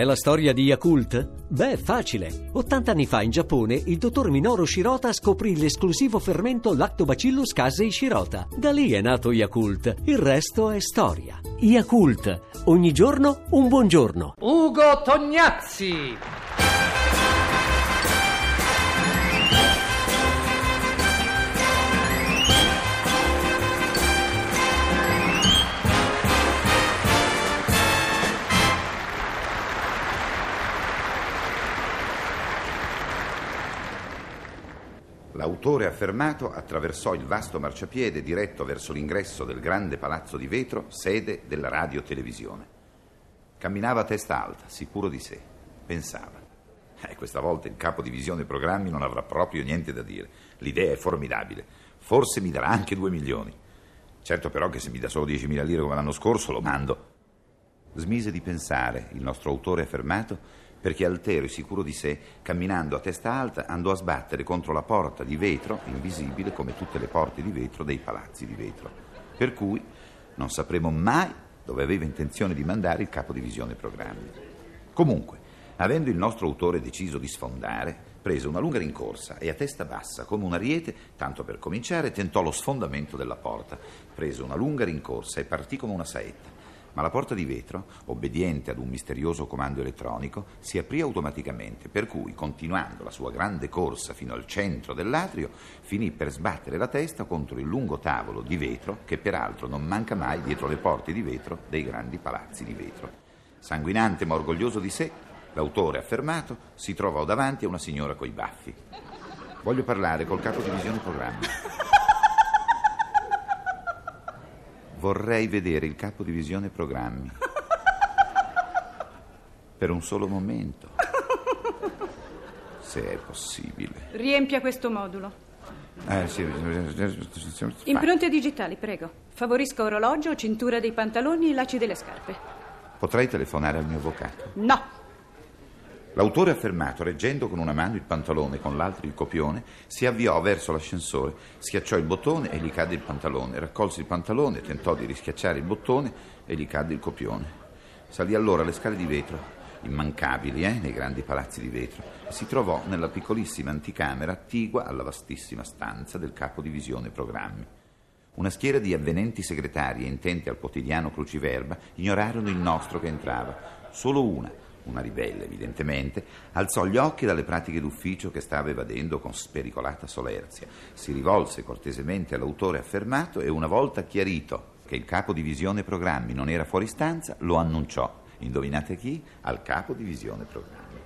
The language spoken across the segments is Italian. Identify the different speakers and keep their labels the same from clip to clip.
Speaker 1: è la storia di Yakult? Beh, facile. 80 anni fa in Giappone il dottor Minoru Shirota scoprì l'esclusivo fermento Lactobacillus casei Shirota. Da lì è nato Yakult. Il resto è storia. Yakult. Ogni giorno un buongiorno.
Speaker 2: Ugo Tognazzi.
Speaker 3: L'autore affermato attraversò il vasto marciapiede diretto verso l'ingresso del grande palazzo di vetro, sede della radiotelevisione. Camminava a testa alta, sicuro di sé. Pensava. Eh, questa volta il capo divisione programmi non avrà proprio niente da dire. L'idea è formidabile. Forse mi darà anche due milioni. Certo però che se mi dà solo 10.000 lire come l'anno scorso lo mando. Smise di pensare, il nostro autore affermato, perché altero e sicuro di sé, camminando a testa alta, andò a sbattere contro la porta di vetro, invisibile come tutte le porte di vetro dei palazzi di vetro. Per cui non sapremo mai dove aveva intenzione di mandare il capo divisione programmi. Comunque, avendo il nostro autore deciso di sfondare, prese una lunga rincorsa e a testa bassa, come un ariete, tanto per cominciare, tentò lo sfondamento della porta. Prese una lunga rincorsa e partì come una saetta ma la porta di vetro, obbediente ad un misterioso comando elettronico, si aprì automaticamente, per cui, continuando la sua grande corsa fino al centro dell'atrio, finì per sbattere la testa contro il lungo tavolo di vetro che peraltro non manca mai dietro le porte di vetro dei grandi palazzi di vetro. Sanguinante ma orgoglioso di sé, l'autore affermato si trovò davanti a una signora coi baffi. Voglio parlare col capo divisione programmi. Vorrei vedere il capo divisione programmi. Per un solo momento. Se è possibile.
Speaker 4: Riempia questo modulo.
Speaker 3: Eh, sì.
Speaker 4: Impronte digitali, prego. Favorisca orologio, cintura dei pantaloni e lacci delle scarpe.
Speaker 3: Potrei telefonare al mio avvocato?
Speaker 4: No.
Speaker 3: L'autore affermato, reggendo con una mano il pantalone e con l'altra il copione, si avviò verso l'ascensore, schiacciò il bottone e gli cadde il pantalone, raccolse il pantalone, tentò di rischiacciare il bottone e gli cadde il copione. Salì allora le scale di vetro, immancabili eh, nei grandi palazzi di vetro, e si trovò nella piccolissima anticamera attigua alla vastissima stanza del capo divisione programmi. Una schiera di avvenenti segretarie intenti al quotidiano cruciverba ignorarono il nostro che entrava. Solo una, una ribelle evidentemente, alzò gli occhi dalle pratiche d'ufficio che stava evadendo con spericolata solerzia, si rivolse cortesemente all'autore affermato e una volta chiarito che il capo divisione programmi non era fuori stanza, lo annunciò. Indovinate chi? Al capo divisione programmi.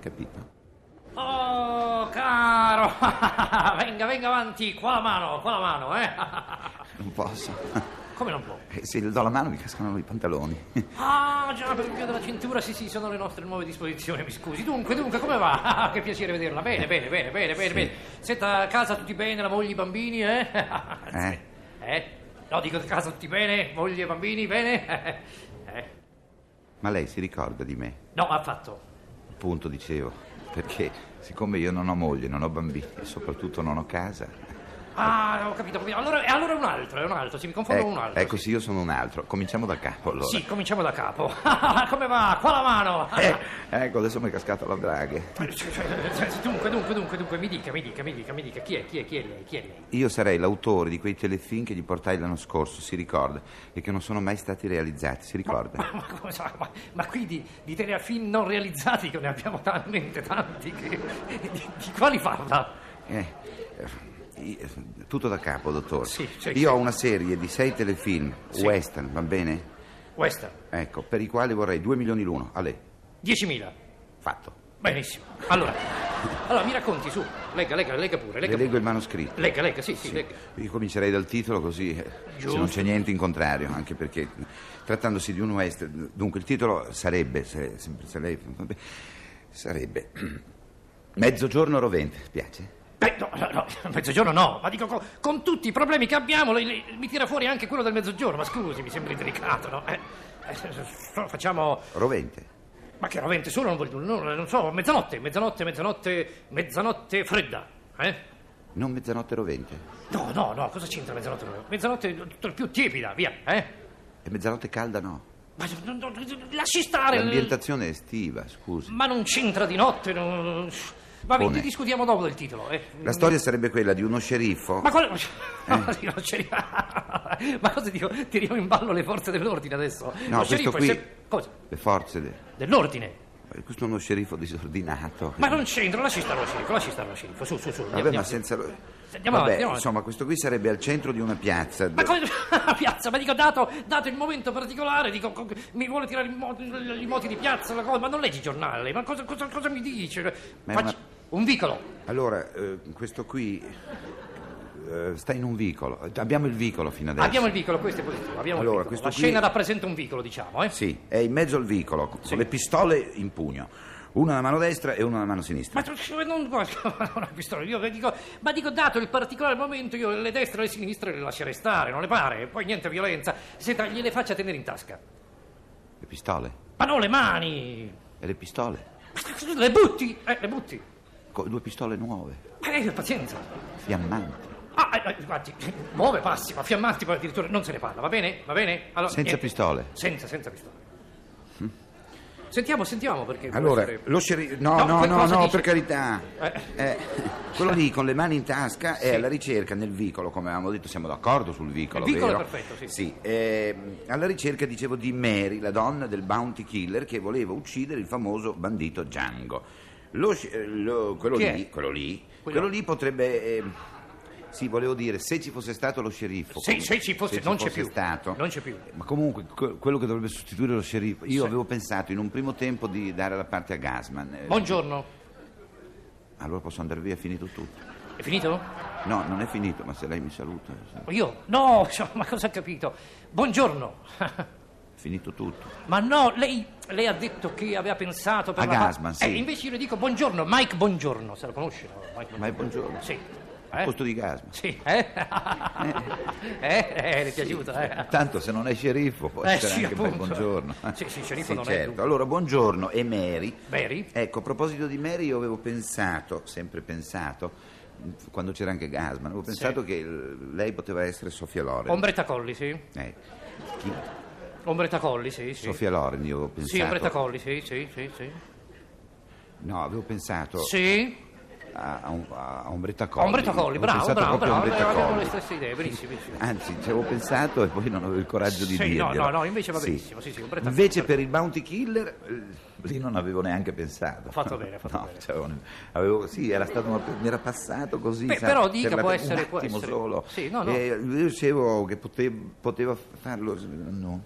Speaker 3: Capito?
Speaker 2: Oh, caro! venga, venga avanti, qua la mano, qua la mano, eh?
Speaker 3: non posso.
Speaker 2: Come non può?
Speaker 3: Eh, se le do la mano mi cascano i pantaloni.
Speaker 2: Ah, già, per via della cintura, sì, sì, sono le nostre nuove disposizioni, mi scusi. Dunque, dunque, come va? Ah, che piacere vederla. Bene, bene, bene, bene, bene, bene. Senta, a casa tutti bene, la moglie, i bambini, eh?
Speaker 3: eh?
Speaker 2: Eh? No, dico a casa tutti bene, moglie e bambini, bene?
Speaker 3: eh? Ma lei si ricorda di me?
Speaker 2: No, affatto.
Speaker 3: Appunto, dicevo, perché siccome io non ho moglie, non ho bambini e soprattutto non ho casa,
Speaker 2: Ah, ho capito, ho capito. Allora, allora è un altro, è un altro, si mi confondo
Speaker 3: ecco,
Speaker 2: con un altro.
Speaker 3: Ecco, sì, io sono un altro. Cominciamo da capo, allora.
Speaker 2: Sì, cominciamo da capo. Come va? Qua la mano.
Speaker 3: Eh, ecco, adesso mi è cascato la draghe.
Speaker 2: Dunque, dunque, dunque, dunque, mi dica, mi dica, mi dica, mi dica, chi è, chi è, chi è lei, chi è lei?
Speaker 3: Io sarei l'autore di quei telefilm che gli portai l'anno scorso, si ricorda, e che non sono mai stati realizzati, si ricorda?
Speaker 2: Ma, ma, ma, sa, ma, ma qui di, di telefilm non realizzati che ne abbiamo talmente tanti che... Di, di quali parla?
Speaker 3: Eh... Tutto da capo, dottore.
Speaker 2: Sì, sì,
Speaker 3: Io ho una serie di sei telefilm sì. western, va bene?
Speaker 2: Western.
Speaker 3: Ecco, per i quali vorrei 2 milioni l'uno. A lei.
Speaker 2: 10.000.
Speaker 3: Fatto.
Speaker 2: Benissimo. Allora, allora mi racconti su. Legga, legga, legga pure. Legga
Speaker 3: Le leggo il manoscritto.
Speaker 2: Legga, legga, sì, sì,
Speaker 3: sì.
Speaker 2: legga.
Speaker 3: Io comincerei dal titolo così, Giusto. se non c'è niente in contrario, anche perché trattandosi di un western, dunque il titolo sarebbe, se, se lei... sarebbe Mezzogiorno rovente, piace?
Speaker 2: Beh, no, no, mezzogiorno no, ma dico con, con tutti i problemi che abbiamo, lei, lei, mi tira fuori anche quello del mezzogiorno, ma scusi, mi sembra delicato, no? Eh, eh, facciamo...
Speaker 3: Rovente.
Speaker 2: Ma che rovente solo, non, voglio, non, non so, mezzanotte, mezzanotte, mezzanotte, mezzanotte fredda, eh?
Speaker 3: Non mezzanotte rovente?
Speaker 2: No, no, no, cosa c'entra mezzanotte rovente? Mezzanotte più tiepida, via, eh?
Speaker 3: E mezzanotte calda no?
Speaker 2: Ma non- non- lasci stare.
Speaker 3: L'ambientazione è estiva, scusi.
Speaker 2: Ma non c'entra di notte. non- Va bene,
Speaker 3: Come?
Speaker 2: discutiamo dopo del titolo. eh.
Speaker 3: La storia sarebbe quella di uno sceriffo.
Speaker 2: Ma quale...
Speaker 3: Eh.
Speaker 2: No, Ma cosa dico? Tiriamo in ballo le forze dell'ordine adesso?
Speaker 3: No,
Speaker 2: Lo
Speaker 3: questo qui.
Speaker 2: Cosa?
Speaker 3: Le forze. de-
Speaker 2: Dell'ordine.
Speaker 3: Questo è uno sceriffo disordinato.
Speaker 2: Ma non c'entra, lasci stare lo sceriffo, lasci stare lo sceriffo. Su, su, su.
Speaker 3: Vabbè,
Speaker 2: andiamo,
Speaker 3: ma senza. lo-
Speaker 2: Andiamo
Speaker 3: Vabbè,
Speaker 2: avanti.
Speaker 3: insomma, questo qui sarebbe al centro di una piazza.
Speaker 2: Ma come a piazza? Ma dico, dato, dato il momento particolare, dico, co- mi vuole tirare i moti, i moti di piazza, ma non leggi i giornali, ma cosa, cosa- cosa mi dice?
Speaker 3: Ma
Speaker 2: Facci-
Speaker 3: una-
Speaker 2: Un vicolo.
Speaker 3: Allora, eh, questo qui eh, sta in un vicolo. Abbiamo il vicolo fino adesso.
Speaker 2: Abbiamo il vicolo, questo è positivo. Abbiamo il
Speaker 3: Allora,
Speaker 2: vicolo.
Speaker 3: questo
Speaker 2: La
Speaker 3: qui-
Speaker 2: scena rappresenta un vicolo, diciamo, eh?
Speaker 3: Sì, è in mezzo al vicolo, con le pistole in pugno. Una nella mano destra e una nella mano sinistra.
Speaker 2: Ma tu- non guarda, una pistola, io dico, ma dico, dato il particolare momento, io le destre e le sinistre le lascerei stare, non le pare? Poi niente violenza. Senta, gliele faccia tenere in tasca.
Speaker 3: Le pistole?
Speaker 2: Ma no, le mani!
Speaker 3: E le pistole?
Speaker 2: Le butti! Eh, le butti!
Speaker 3: Co- due pistole nuove,
Speaker 2: Eh, pazienza!
Speaker 3: fiammanti.
Speaker 2: Ah, eh, eh, guardi, nuove passi, ma fiammanti poi addirittura non se ne parla, va bene? Va bene? Allora,
Speaker 3: Senza
Speaker 2: niente.
Speaker 3: pistole?
Speaker 2: Senza, senza pistole. Sentiamo, sentiamo perché.
Speaker 3: Allora, lo sceriffo... No,
Speaker 2: No,
Speaker 3: no, no, no, per carità.
Speaker 2: Eh.
Speaker 3: Eh, quello lì con le mani in tasca è
Speaker 2: Sì.
Speaker 3: alla ricerca nel vicolo, come avevamo detto, siamo d'accordo sul vicolo,
Speaker 2: Il vicolo è
Speaker 3: vero?
Speaker 2: perfetto, sì.
Speaker 3: Sì, ehm, alla ricerca, dicevo, di Mary, la donna del bounty killer che voleva uccidere il famoso bandito Django. Lo eh, lo- quello,
Speaker 2: Chi
Speaker 3: lì,
Speaker 2: è?
Speaker 3: quello lì,
Speaker 2: Quello-
Speaker 3: quello lì potrebbe... ehm, sì, volevo dire, se ci fosse stato lo sceriffo... Come-
Speaker 2: se ci fosse- non c'è più.
Speaker 3: stato,
Speaker 2: Non c'è più.
Speaker 3: Ma comunque, que- quello che dovrebbe sostituire lo sceriffo... Io
Speaker 2: Sì.
Speaker 3: avevo pensato in un primo tempo di dare la parte a Gasman. eh,
Speaker 2: Buongiorno.
Speaker 3: allora posso andare via, è finito tutto.
Speaker 2: È finito?
Speaker 3: No, non è finito, ma se lei mi saluta,
Speaker 2: Io? No, ma cosa ha capito? Buongiorno.
Speaker 3: finito tutto.
Speaker 2: ma no, lei, lei ha detto che aveva pensato per
Speaker 3: A
Speaker 2: la
Speaker 3: Gassman, sì.
Speaker 2: Eh, invece io le dico buongiorno, Mike Buongiorno, se lo conosce? no? Mike
Speaker 3: Ma è buongiorno.
Speaker 2: Sì.
Speaker 3: Al
Speaker 2: Eh?
Speaker 3: posto di Gasman.
Speaker 2: Sì, eh? eh? Eh, le è piaciuto, eh?
Speaker 3: Tanto se non è sceriffo può
Speaker 2: Eh,
Speaker 3: essere
Speaker 2: sì,
Speaker 3: anche per
Speaker 2: appunto.
Speaker 3: buongiorno.
Speaker 2: Sì, sì, sceriffo non è
Speaker 3: certo.
Speaker 2: dubbio.
Speaker 3: Allora, buongiorno e Mary.
Speaker 2: Mary?
Speaker 3: Ecco, a proposito di Mary, io avevo pensato, sempre pensato, quando c'era anche Gasman, avevo pensato che eh, lei poteva essere Sofia Loren.
Speaker 2: Ombretta Colli, sì.
Speaker 3: Eh, chi?
Speaker 2: Ombretta Colli, sì, sì.
Speaker 3: Sofia Loren, io avevo pensato.
Speaker 2: Sì, Ombretta Colli, sì, sì, sì, sì.
Speaker 3: No, avevo pensato
Speaker 2: Sì,
Speaker 3: a, a, un- a Ombretta Colli.
Speaker 2: Ombretta Colli,
Speaker 3: Avevo
Speaker 2: bravo,
Speaker 3: pensato
Speaker 2: bravo,
Speaker 3: proprio a
Speaker 2: bravo.
Speaker 3: Ombretta
Speaker 2: Avevamo
Speaker 3: Colli.
Speaker 2: le stesse idee, benissimo, benissimo.
Speaker 3: Anzi, ci avevo pensato e poi non avevo il coraggio di
Speaker 2: Sì,
Speaker 3: dirglielo.
Speaker 2: no, no, no, invece va benissimo, sì, sì, Ombretta
Speaker 3: Invece
Speaker 2: Colli.
Speaker 3: per il Bounty Killer eh, lì non avevo neanche pensato.
Speaker 2: Ha fatto bene, ha fatto
Speaker 3: No,
Speaker 2: bene.
Speaker 3: cioè, avevo- sì, era stato una- mi era passato così.
Speaker 2: Beh,
Speaker 3: sa,
Speaker 2: però dica,
Speaker 3: per la-
Speaker 2: può
Speaker 3: un
Speaker 2: essere- può
Speaker 3: attimo
Speaker 2: essere.
Speaker 3: solo.
Speaker 2: Sì, no, no.
Speaker 3: E io dicevo che potevo, poteva farlo, no,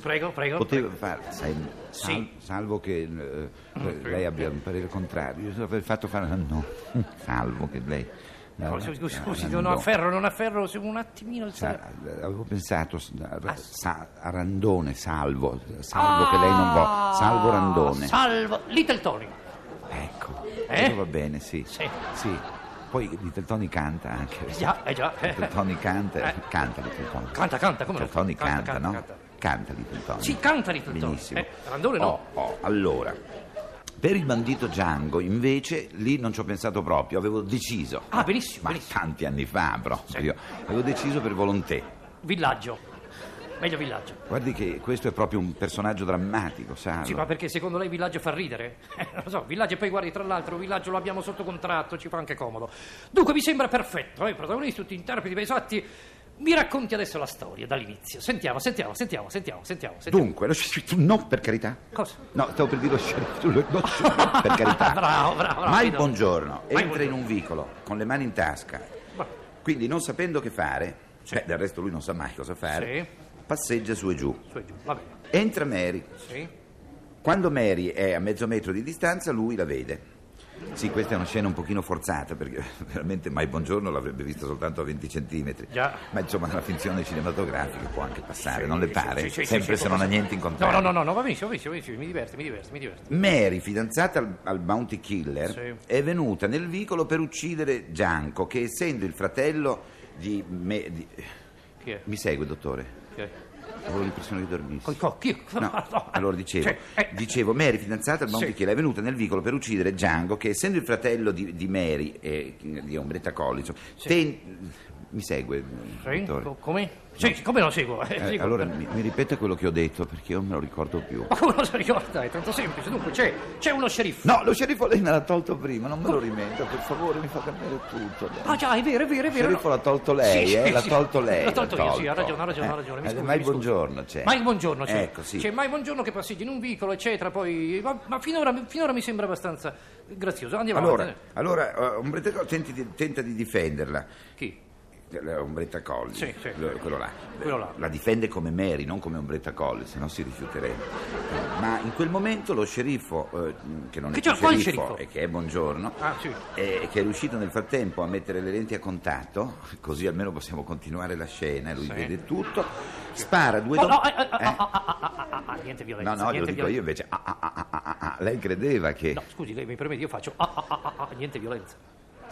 Speaker 2: prego, prego.
Speaker 3: poteva farlo, sai,
Speaker 2: Sì.
Speaker 3: sal- salvo che eh, eh, lei abbia un parere contrario. Io aver fatto fare, no, salvo che lei...
Speaker 2: prego. Scusi, scusi, scusi,
Speaker 3: eh,
Speaker 2: non
Speaker 3: no.
Speaker 2: afferro, non afferro, se un attimino
Speaker 3: Sa- avevo pensato a,
Speaker 2: Ah,
Speaker 3: sa- a Randone, salvo, salvo che lei non vuole, salvo Randone.
Speaker 2: Ah, Salvo, Little Tony.
Speaker 3: ecco,
Speaker 2: Eh?
Speaker 3: quello va bene, sì.
Speaker 2: Sì.
Speaker 3: Sì. Poi Little Tony canta anche.
Speaker 2: Eh già, eh già.
Speaker 3: Little Tony canta,
Speaker 2: Eh.
Speaker 3: canta Little Tony.
Speaker 2: Canta, canta, come?
Speaker 3: Little Tony
Speaker 2: Canta,
Speaker 3: canta,
Speaker 2: canta,
Speaker 3: no?
Speaker 2: canta.
Speaker 3: Canta Little Tony.
Speaker 2: Sì, canta Little Tony.
Speaker 3: Benissimo.
Speaker 2: Eh, Randone no.
Speaker 3: Oh, oh, allora, per il bandito Django, invece, lì non ci ho pensato proprio, avevo deciso.
Speaker 2: Ah, benissimo,
Speaker 3: Ma
Speaker 2: benissimo.
Speaker 3: tanti anni fa proprio. Avevo deciso per volontà.
Speaker 2: Villaggio. Meglio Villaggio.
Speaker 3: Guardi che questo è proprio un personaggio drammatico, sa?
Speaker 2: Sì, ma perché secondo lei Villaggio fa ridere? Eh, non lo so, Villaggio e poi guardi, tra l'altro, Villaggio lo abbiamo sotto contratto, ci fa anche comodo. Dunque, mi sembra perfetto, eh? protagonisti, tutti interpreti, bei esatti. Mi racconti adesso la storia dall'inizio. Sentiamo, sentiamo, sentiamo, sentiamo, sentiamo. sentiamo.
Speaker 3: Dunque, lo sc- no, per carità.
Speaker 2: Cosa?
Speaker 3: No, stavo per dire lo sceriffo, lo- sceriffo, per carità.
Speaker 2: Bravo, bravo, bravo.
Speaker 3: Ma il
Speaker 2: Vedo.
Speaker 3: buongiorno
Speaker 2: Ma il
Speaker 3: entra in
Speaker 2: buongiorno.
Speaker 3: un vicolo con le mani in tasca, quindi non sapendo che fare, cioè del resto lui non sa mai cosa fare,
Speaker 2: Sì.
Speaker 3: Passeggia su e giù.
Speaker 2: Su e giù, va bene.
Speaker 3: Entra Mary.
Speaker 2: Sì.
Speaker 3: Quando Mary è a mezzo metro di distanza, lui la vede. Sì, questa è una scena un pochino forzata perché veramente mai buongiorno l'avrebbe vista soltanto a 20 centimetri.
Speaker 2: Già.
Speaker 3: Ma insomma, nella finzione cinematografica può anche passare,
Speaker 2: Sì,
Speaker 3: non le pare?
Speaker 2: sì, sì,
Speaker 3: Sempre se non ha niente in
Speaker 2: No,
Speaker 3: contrario.
Speaker 2: no, no, no, no, va benissimo, va benissimo, mi diverte, mi diverte, mi diverte.
Speaker 3: Mary, fidanzata al, al bounty killer, è venuta nel vicolo per uccidere Gianco, che essendo il fratello di... me- di-? Mi segue, dottore?
Speaker 2: Chi è?
Speaker 3: Avevo l'impressione che dormissi.
Speaker 2: Coi cocchi?
Speaker 3: No, allora dicevo,
Speaker 2: Cioè, eh,
Speaker 3: dicevo, Mary, fidanzata al bounty
Speaker 2: Sì.
Speaker 3: è venuta nel vicolo per uccidere Django, che essendo il fratello di, di Mary, e di Ombretta Colli, ten- Mi segue,
Speaker 2: Sì,
Speaker 3: dottore?
Speaker 2: co- come? Sì, come lo seguo? Eh,
Speaker 3: Eh,
Speaker 2: dico,
Speaker 3: allora mi, mi ripete quello che ho detto perché io non me lo ricordo più.
Speaker 2: Ma come lo si ricorda? È tanto semplice. Dunque, c'è, c'è uno sceriffo.
Speaker 3: No, lo sceriffo lei me l'ha tolto prima, non me lo rimetta, per favore, mi fa cambiare tutto.
Speaker 2: Ah, già, è vero, è vero, è
Speaker 3: Il
Speaker 2: vero.
Speaker 3: sceriffo l'ha tolto lei,
Speaker 2: Sì,
Speaker 3: eh?
Speaker 2: sì,
Speaker 3: l'ha tolto lei.
Speaker 2: L'ha tolto
Speaker 3: l'ha
Speaker 2: io, sì, ha
Speaker 3: tolto.
Speaker 2: ragione, ha ragione, ha
Speaker 3: Eh,
Speaker 2: ragione. Mi
Speaker 3: eh,
Speaker 2: scusi,
Speaker 3: mai
Speaker 2: mi
Speaker 3: buongiorno c'è.
Speaker 2: Mai buongiorno c'è.
Speaker 3: Ecco, sì.
Speaker 2: C'è mai buongiorno che passeggia in un vicolo, eccetera, poi... Ma, ma finora, finora mi sembra abbastanza grazioso. Andiamo
Speaker 3: Allora,
Speaker 2: avanti.
Speaker 3: allora uh, Colli tenti di- tenta di difenderla.
Speaker 2: Chi?
Speaker 3: La Umbretta Colli,
Speaker 2: Sì, sì.
Speaker 3: lo- quello là.
Speaker 2: Quello là.
Speaker 3: La difende come Mary, non come Umbretta Colli, se no si rifiuterebbe. Ma in quel momento lo sceriffo, eh, che non è
Speaker 2: Che
Speaker 3: più
Speaker 2: c'è- quale
Speaker 3: sceriffo,
Speaker 2: sceriffo?
Speaker 3: e che è buongiorno,
Speaker 2: Ah, sì.
Speaker 3: e che è riuscito nel frattempo a mettere le lenti a contatto, così almeno possiamo continuare la scena, lui vede tutto, spara due
Speaker 2: Oh, no, eh, eh,
Speaker 3: Eh?
Speaker 2: ah, ah, ah, ah, ah, ah, niente violenza.
Speaker 3: No, no, glielo dico io invece. ah, ah, ah, ah, ah, ah. Lei credeva che.
Speaker 2: No, scusi, lei mi permette, io faccio ah, ah, ah, ah, ah, niente violenza.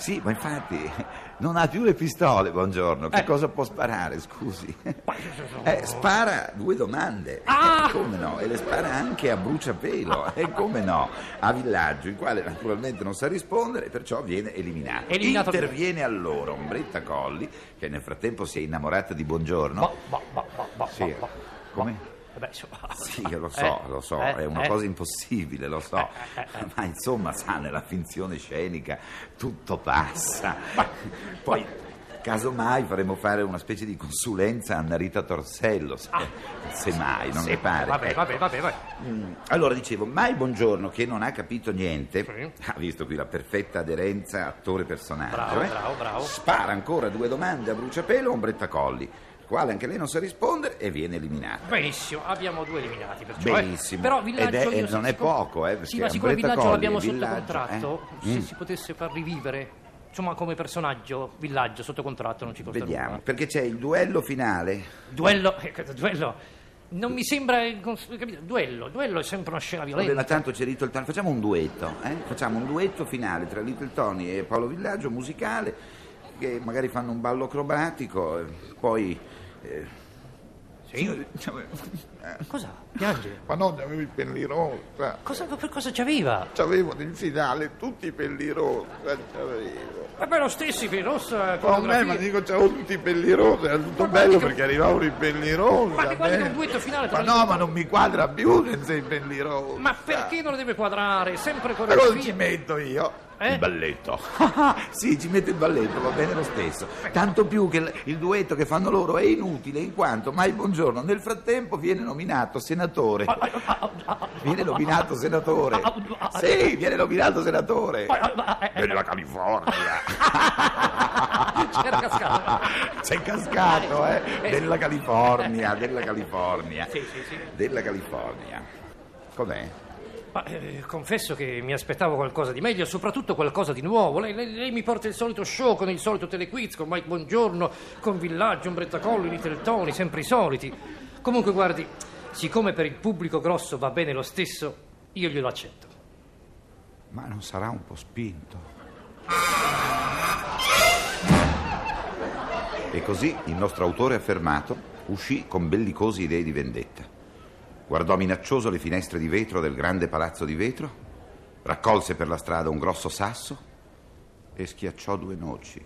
Speaker 3: Sì, ma infatti non ha più le pistole, buongiorno. Che
Speaker 2: Eh.
Speaker 3: cosa può sparare, scusi? Eh, spara due domande.
Speaker 2: Ah!
Speaker 3: Eh, come no? E le spara anche a bruciapelo. E come no? A villaggio, il quale naturalmente non sa rispondere e perciò viene eliminato.
Speaker 2: Eliminato-
Speaker 3: Interviene allora Ombretta Colli, che nel frattempo si è innamorata di Buongiorno.
Speaker 2: Boh, boh, boh, boh,
Speaker 3: Sì.
Speaker 2: boh, boh.
Speaker 3: Come?
Speaker 2: Vabbè, insomma.
Speaker 3: Sì, lo so,
Speaker 2: Eh,
Speaker 3: lo so,
Speaker 2: eh,
Speaker 3: è una
Speaker 2: eh.
Speaker 3: cosa impossibile, lo so,
Speaker 2: eh, eh.
Speaker 3: ma insomma, sa, nella finzione scenica tutto passa. Poi, casomai, faremo fare una specie di consulenza a Narita Torsello, se, se mai, non
Speaker 2: Sì,
Speaker 3: le pare.
Speaker 2: Vabbè,
Speaker 3: Ecco.
Speaker 2: vabbè, vabbè, vabbè.
Speaker 3: Mm, Allora, dicevo, mai Buongiorno, che non ha capito niente,
Speaker 2: Sì.
Speaker 3: ha visto qui la perfetta aderenza attore-personaggio,
Speaker 2: Bravo,
Speaker 3: eh?
Speaker 2: bravo, bravo.
Speaker 3: spara ancora due domande a bruciapelo a Ombretta Colli, quale anche lei non sa rispondere e viene eliminata.
Speaker 2: Benissimo, abbiamo due eliminati perciò. eh.
Speaker 3: Benissimo.
Speaker 2: Però Villaggio
Speaker 3: Ed è- non è poco, eh,
Speaker 2: Sì,
Speaker 3: perché
Speaker 2: ma siccome Villaggio
Speaker 3: Colli
Speaker 2: l'abbiamo sotto contratto,
Speaker 3: eh?
Speaker 2: se
Speaker 3: Mm.
Speaker 2: si potesse far rivivere, insomma, come personaggio, Villaggio sotto contratto non ci costa
Speaker 3: Vediamo,
Speaker 2: nulla.
Speaker 3: perché c'è il duello finale.
Speaker 2: Duello, eh, duello. Non mi sembra, eh, capito? Duello, duello è sempre una scena
Speaker 3: Vabbè,
Speaker 2: violenta.
Speaker 3: ma tanto c'è Little Tony. Facciamo un duetto, eh? Facciamo un duetto finale tra Little Tony e Paolo Villaggio, musicale, che magari fanno un ballo acrobatico, e poi. Eh,
Speaker 2: Sì? Cosa? Piange?
Speaker 5: Ma no, avevo i pelli rosa.
Speaker 2: Cosa, per cosa c'aveva?
Speaker 5: C'avevo nel finale tutti i pelli rosa. C'avevo.
Speaker 2: Vabbè, lo stesso, per rossa,
Speaker 5: No, a me, ma dico, c'avevo tutti i pelli rosa. Era tutto
Speaker 2: Ma
Speaker 5: bello
Speaker 2: che-
Speaker 5: perché arrivavano i pelli rosa.
Speaker 2: Ma che
Speaker 5: eh.
Speaker 2: un duetto finale
Speaker 5: Ma no, ma non mi quadra più senza i pelli rosa.
Speaker 2: Ma perché non lo deve quadrare? Sempre
Speaker 5: Ma cosa ci metto io?
Speaker 2: Eh?
Speaker 3: Il balletto. sì, ci mette il balletto, va bene lo stesso. Tanto più che il, il duetto che fanno loro è inutile in quanto Mai Buongiorno nel frattempo viene nominato senatore. Viene nominato senatore. Sì, viene nominato senatore. Della California.
Speaker 2: C'era cascato.
Speaker 3: C'è cascato, eh? Della California, della California.
Speaker 2: Sì, sì, sì.
Speaker 3: Della California. Com'è?
Speaker 2: Ma, eh, confesso che mi aspettavo qualcosa di meglio, soprattutto qualcosa di nuovo. Lei, lei- lei mi porta il solito show con il solito telequiz, con Mike Buongiorno, con Villaggio, Ombretta Colli, Little Tony, sempre i soliti. Comunque, guardi, siccome per il pubblico grosso va bene lo stesso, io glielo accetto.
Speaker 3: Ma non sarà un po' spinto? E così il nostro autore affermato uscì con bellicose idee di vendetta. Guardò minaccioso le finestre di vetro del grande palazzo di vetro, raccolse per la strada un grosso sasso e schiacciò due noci.